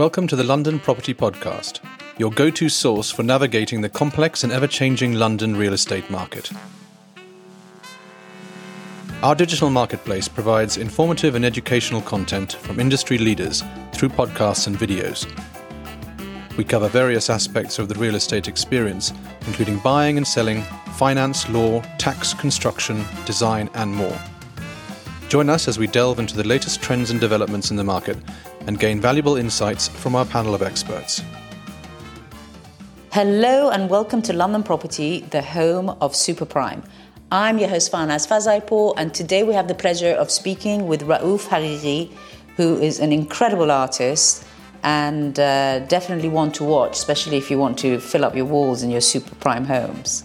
Welcome to the London Property Podcast, your go to source for navigating the complex and ever changing London real estate market. Our digital marketplace provides informative and educational content from industry leaders through podcasts and videos. We cover various aspects of the real estate experience, including buying and selling, finance, law, tax, construction, design, and more. Join us as we delve into the latest trends and developments in the market and gain valuable insights from our panel of experts. Hello and welcome to London Property, the home of Super Prime. I'm your host Farnaz Fazaipour, and today we have the pleasure of speaking with Raoof Haghighi, who is an incredible artist and uh, definitely one to watch, especially if you want to fill up your walls in your Super Prime homes.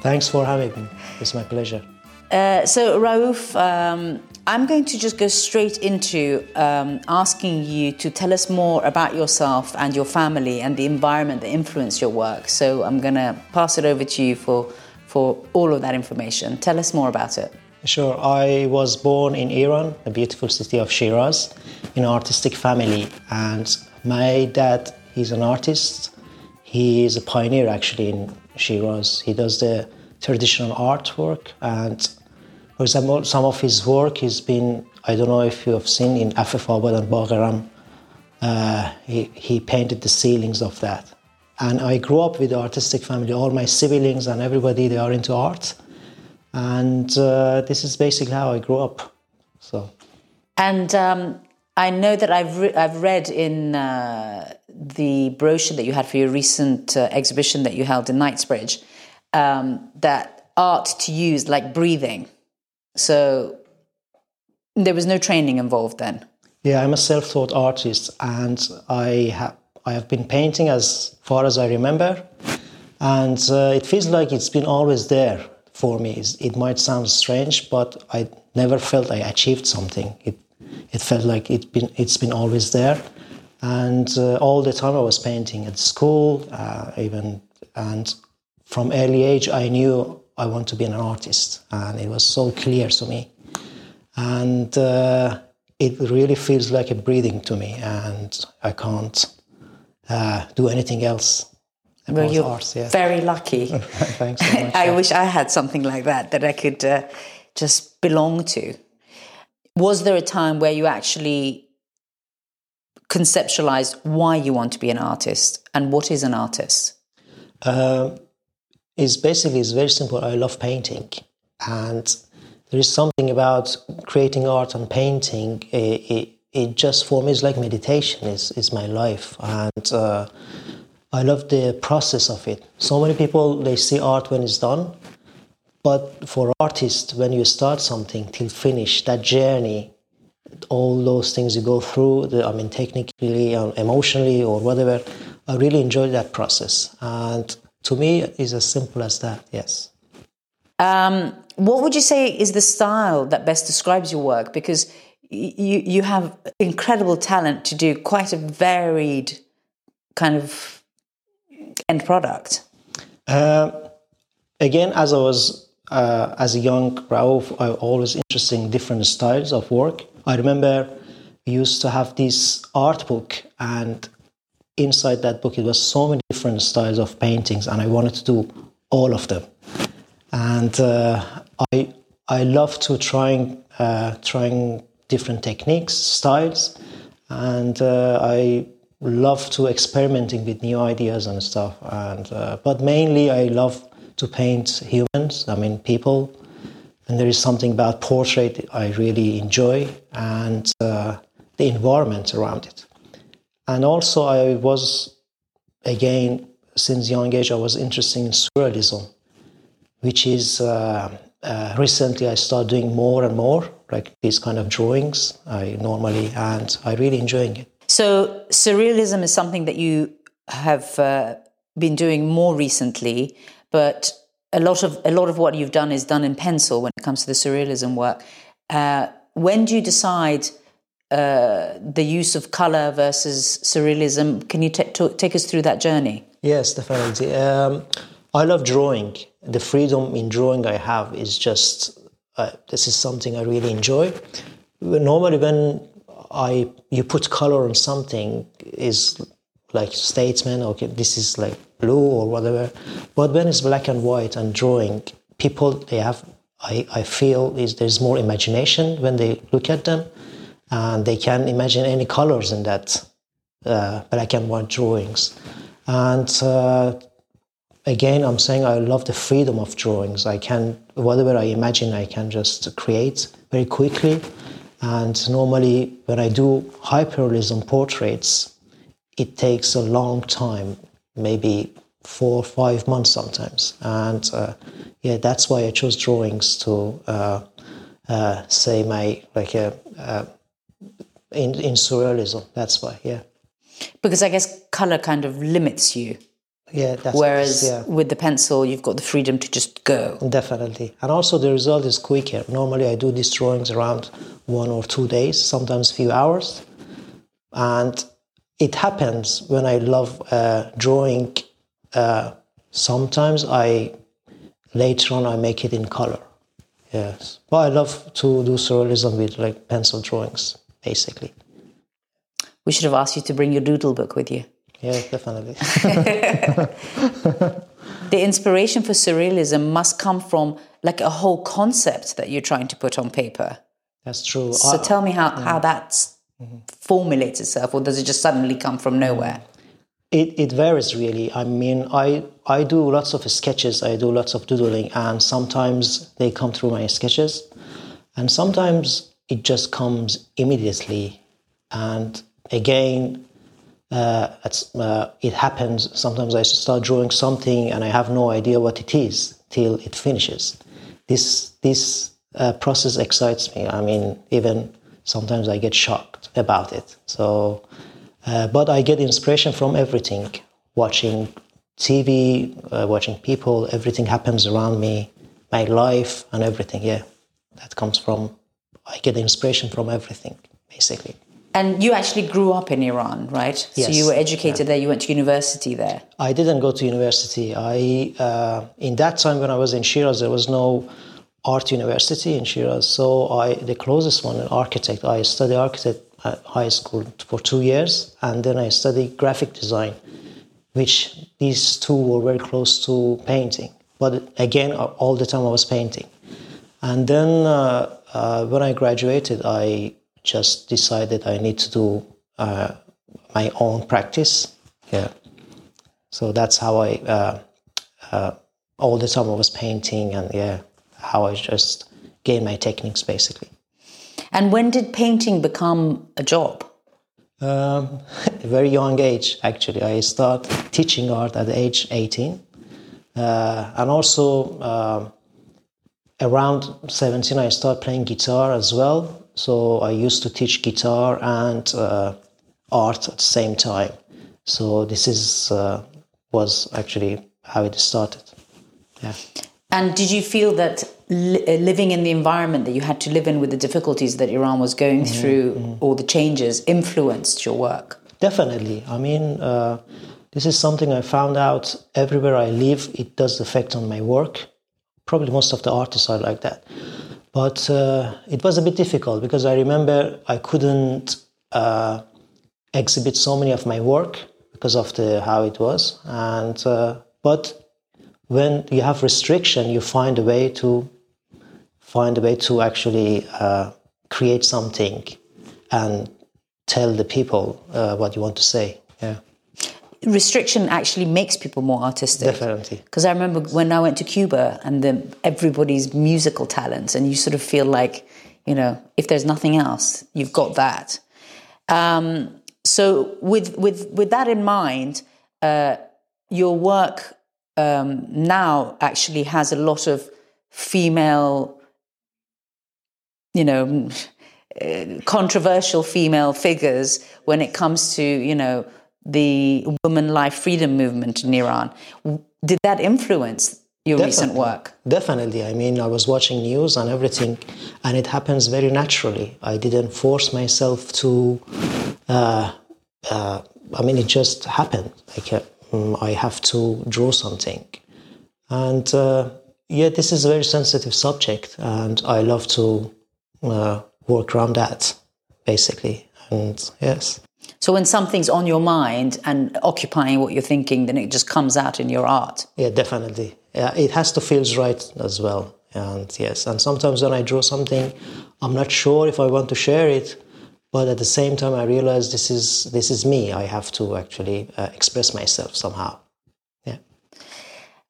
Thanks for having me. It's my pleasure. Uh, so, Raoof, um, I'm going to just go straight into um, asking you to tell us more about yourself and your family and the environment that influenced your work. So, I'm going to pass it over to you for, for all of that information. Tell us more about it. Sure. I was born in Iran, a beautiful city of Shiraz, in an artistic family. And my dad, he's an artist. He is a pioneer actually in Shiraz. He does the traditional artwork and for example, some of his work has been, I don't know if you have seen in Afifabad and Bagh-e Eram, uh, he, he painted the ceilings of that. And I grew up with artistic family. All my siblings and everybody, they are into art. And uh, this is basically how I grew up. So. And um, I know that I've, re- I've read in uh, the brochure that you had for your recent uh, exhibition that you held in Knightsbridge um, that art to use like breathing so there was no training involved then. Yeah, I'm a self-taught artist, and I have I have been painting as far as I remember, and uh, it feels like it's been always there for me. It might sound strange, but I never felt I achieved something. It it felt like it been it's been always there, and uh, all the time I was painting at school, uh, even and from early age I knew I want to be an artist, and it was so clear to me. And uh, it really feels like a breathing to me, and I can't uh, do anything else. Well, you're art, yeah. very lucky. Thanks so much. I wish I had something like that that I could uh, just belong to. Was there a time where you actually conceptualized why you want to be an artist and what is an artist? Uh, is basically is very simple. I love painting, and there is something about creating art and painting. It, it, it just for me is like meditation. is is my life, and uh, I love the process of it. So many people they see art when it's done, but for artists, when you start something till finish, that journey, all those things you go through, the, I mean, technically, or emotionally, or whatever, I really enjoy that process. And to me is as simple as that yes. Um, what would you say is the style that best describes your work? Because you you have incredible talent to do quite a varied kind of end product. Uh, again as i was uh, as a young Raoof, I was always interested in different styles of work. I remember we used to have this art book, and inside that book, it was so many different styles of paintings, and I wanted to do all of them. And uh, I I love to trying uh, trying different techniques, styles, and uh, I love to experimenting with new ideas and stuff. And uh, but mainly, I love to paint humans. I mean, people. And there is something about portrait I really enjoy, and uh, the environment around it. And also, I was, again, since young age, I was interested in surrealism, which is uh, uh, recently I started doing more and more, like these kind of drawings. I normally, and I really enjoying it. So, surrealism is something that you have uh, been doing more recently, but a lot of a lot of what you've done is done in pencil when it comes to the surrealism work. Uh, when do you decide? Uh, the use of color versus surrealism. Can you t- t- take us through that journey? Yes, definitely. Um, I love drawing. The freedom in drawing I have is just uh, this is something I really enjoy. Normally, when I you put color on something is like statement. Okay, this is like blue or whatever. But when it's black and white and drawing, people they have. I, I feel is there's more imagination when they look at them, and they can imagine any colors in that uh, black and white drawings. And uh, again, I'm saying I love the freedom of drawings. I can whatever I imagine, I can just create very quickly. And normally, when I do hyperrealism portraits, it takes a long time, maybe four or five months sometimes. And uh, yeah, that's why I chose drawings to uh, uh, say my like a uh, in in surrealism. That's why, yeah. Because I guess color kind of limits you. Yeah, that's Whereas yeah. with the pencil, you've got the freedom to just go. Definitely. And also the result is quicker. Normally I do these drawings around one or two days, sometimes few hours. And it happens when I love uh, drawing. Uh, sometimes I later on I make it in color. Yes, but I love to do surrealism with like pencil drawings, basically. We should have asked you to bring your doodle book with you. Yeah, definitely. The inspiration for surrealism must come from like a whole concept that you're trying to put on paper. That's true. So I- tell me how, mm. how that mm-hmm. formulates itself, or does it just suddenly come from nowhere? It, it varies really. I mean, I, I do lots of sketches, I do lots of doodling, and sometimes they come through my sketches, and sometimes it just comes immediately. And again, uh, uh, it happens. Sometimes I start drawing something and I have no idea what it is till it finishes. This this uh, process excites me. I mean, even sometimes I get shocked about it. So, uh, but I get inspiration from everything. Watching TV, uh, watching people, everything happens around me, my life and everything. Yeah, that comes from. I get inspiration from everything, basically. And you actually grew up in Iran, right? Yes. So you were educated there, you went to university there. I didn't go to university. I uh, in that time when I was in Shiraz, there was no art university in Shiraz. So I the closest one, an architect. I studied architect at high school for two years, and then I studied graphic design, which these two were very close to painting. But again, all the time I was painting. And then uh, uh, when I graduated, I just decided I need to do uh, my own practice. Yeah. So that's how I, uh, uh, all the time I was painting and yeah, how I just gained my techniques basically. And when did painting become a job? Um, a very young age, actually. I started teaching art at age 18. Uh, and also um around 17, I started playing guitar as well. So I used to teach guitar and uh, art at the same time. So this is uh, was actually how it started. Yeah. And did you feel that li- uh, living in the environment that you had to live in with the difficulties that Iran was going through, all the changes, influenced your work? Definitely. I mean, uh, this is something I found out everywhere I live. It does affect on my work. Probably most of the artists are like that. But uh, it was a bit difficult because I remember I couldn't uh, exhibit so many of my work because of the how it was. And uh, but when you have restriction, you find a way to find a way to actually uh, create something and tell the people uh, what you want to say. Restriction actually makes people more artistic. definitely. Because I remember when I went to Cuba and the, everybody's musical talents, and you sort of feel like, you know, if there's nothing else, you've got that. Um, so with with with that in mind, uh, your work um, now actually has a lot of female, you know, uh, controversial female figures when it comes to you know the woman life freedom movement in Iran. Did that influence your recent work? Definitely. I mean, I was watching news and everything, and it happens very naturally. I didn't force myself to. Uh, uh, I mean, it just happened. Like mm, I have to draw something, and uh, yeah, this is a very sensitive subject, and I love to uh, work around that. Basically, And yes. So when something's on your mind and occupying what you're thinking, then it just comes out in your art. Yeah, definitely. Yeah, it has to feel right as well. And yes, and sometimes when I draw something, I'm not sure if I want to share it, but at the same time, I realize this is this is me. I have to actually uh, express myself somehow. Yeah.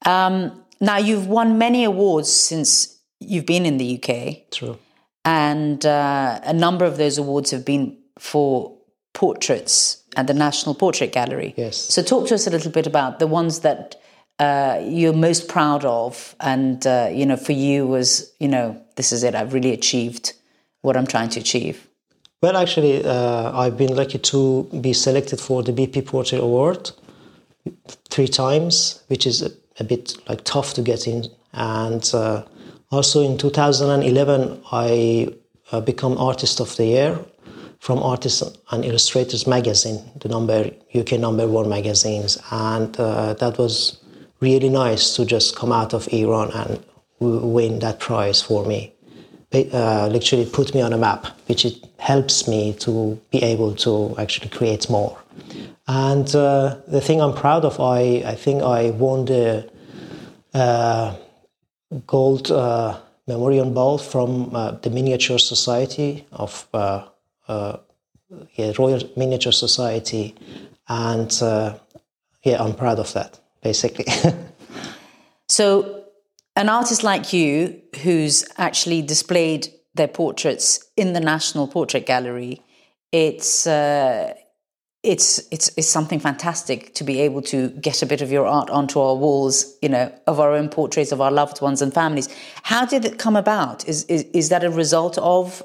Um, now you've won many awards since you've been in the UK. True. And uh, a number of those awards have been for portraits at the National Portrait Gallery. Yes. So talk to us a little bit about the ones that uh, you're most proud of, and uh, you know, for you was, you know, this is it. I've really achieved what I'm trying to achieve. Well, actually, uh, I've been lucky to be selected for the BP Portrait Award three times, which is a, a bit like tough to get in. And uh, also in 2011, I uh, become Artist of the Year from Artists and Illustrators magazine, the number UK number one magazines, and uh, that was really nice to just come out of Iran and win that prize for me. Uh, literally put me on a map, which it helps me to be able to actually create more. And uh, the thing I'm proud of, I, I think I won the uh, gold uh, memorial bowl from uh, the Miniature Society of yeah, Royal Miniature Society, and yeah, I'm proud of that basically. so, an artist like you, who's actually displayed their portraits in the National Portrait Gallery, it's uh, it's it's it's something fantastic to be able to get a bit of your art onto our walls, you know, of our own portraits of our loved ones and families. How did it come about? Is is, is that a result of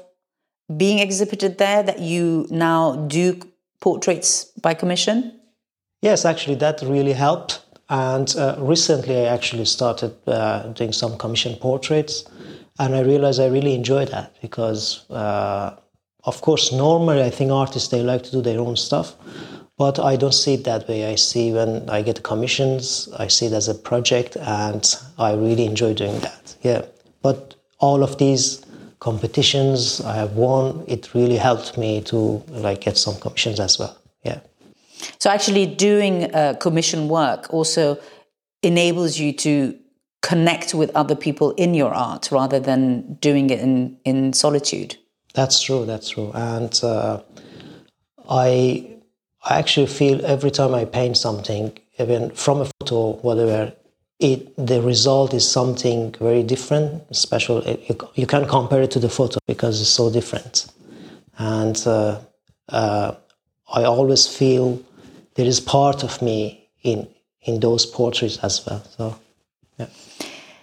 being exhibited there that you now do portraits by commission? Yes, actually, that really helped. And uh, recently, I actually started uh, doing some commission portraits, and I realized I really enjoy that because, uh, of course, normally I think artists they like to do their own stuff, but I don't see it that way. I see when I get commissions, I see it as a project, and I really enjoy doing that. Yeah, but all of these competitions I have won, it really helped me to like get some commissions as well. Yeah. So actually, doing uh, commission work also enables you to connect with other people in your art rather than doing it in, in solitude. That's true. That's true. And uh, I I actually feel every time I paint something, even from a photo, whatever, it the result is something very different, special. You, you can't compare it to the photo because it's so different. And uh, uh, I always feel there is part of me in in those portraits as well. So, yeah.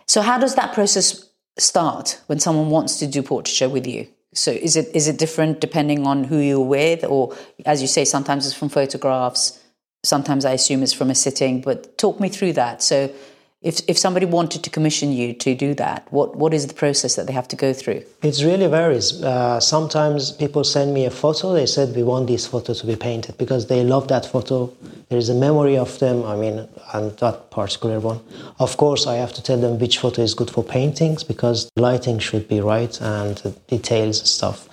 So, how does that process start when someone wants to do portraiture with you? So, is it is it different depending on who you're with, or as you say, sometimes it's from photographs, sometimes I assume it's from a sitting. But talk me through that. So, if, if somebody wanted to commission you to do that, what, what is the process that they have to go through? It really varies. Uh, sometimes people send me a photo. They said, We want this photo to be painted because they love that photo. There is a memory of them, I mean, and that particular one. Of course, I have to tell them which photo is good for paintings because lighting should be right and details stuff.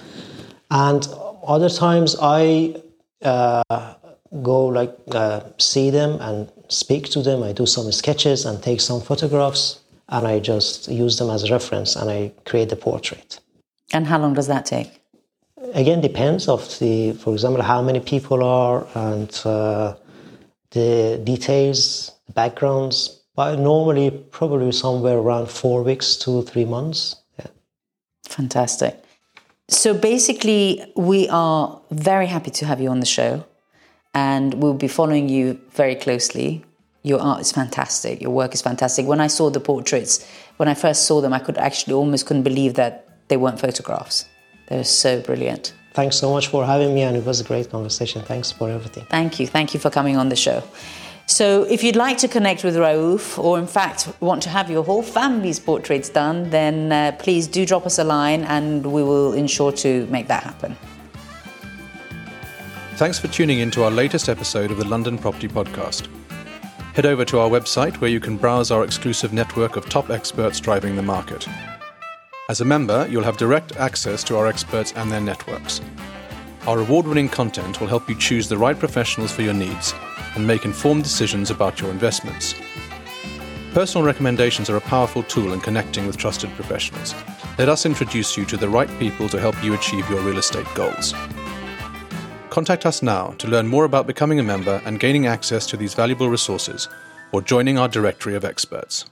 And other times I uh, go like uh, see them and speak to them. I do some sketches and take some photographs, and I just use them as a reference and I create the portrait. And how long does that take? Again, depends of the, for example, how many people are and uh, the details, the backgrounds. But normally, probably somewhere around four weeks to three months. Yeah. Fantastic. So basically, we are very happy to have you on the show and we'll be following you very closely. Your art is fantastic. Your work is fantastic. When I saw the portraits, when I first saw them, I could actually almost couldn't believe that they weren't photographs. They're so brilliant. Thanks so much for having me, and it was a great conversation. Thanks for everything. Thank you. Thank you for coming on the show. So, if you'd like to connect with Raoof, or in fact want to have your whole family's portraits done, then uh, please do drop us a line and we will ensure to make that happen. Thanks for tuning in to our latest episode of the London Property Podcast. Head over to our website where you can browse our exclusive network of top experts driving the market. As a member, you'll have direct access to our experts and their networks. Our award winning content will help you choose the right professionals for your needs and make informed decisions about your investments. Personal recommendations are a powerful tool in connecting with trusted professionals. Let us introduce you to the right people to help you achieve your real estate goals. Contact us now to learn more about becoming a member and gaining access to these valuable resources or joining our directory of experts.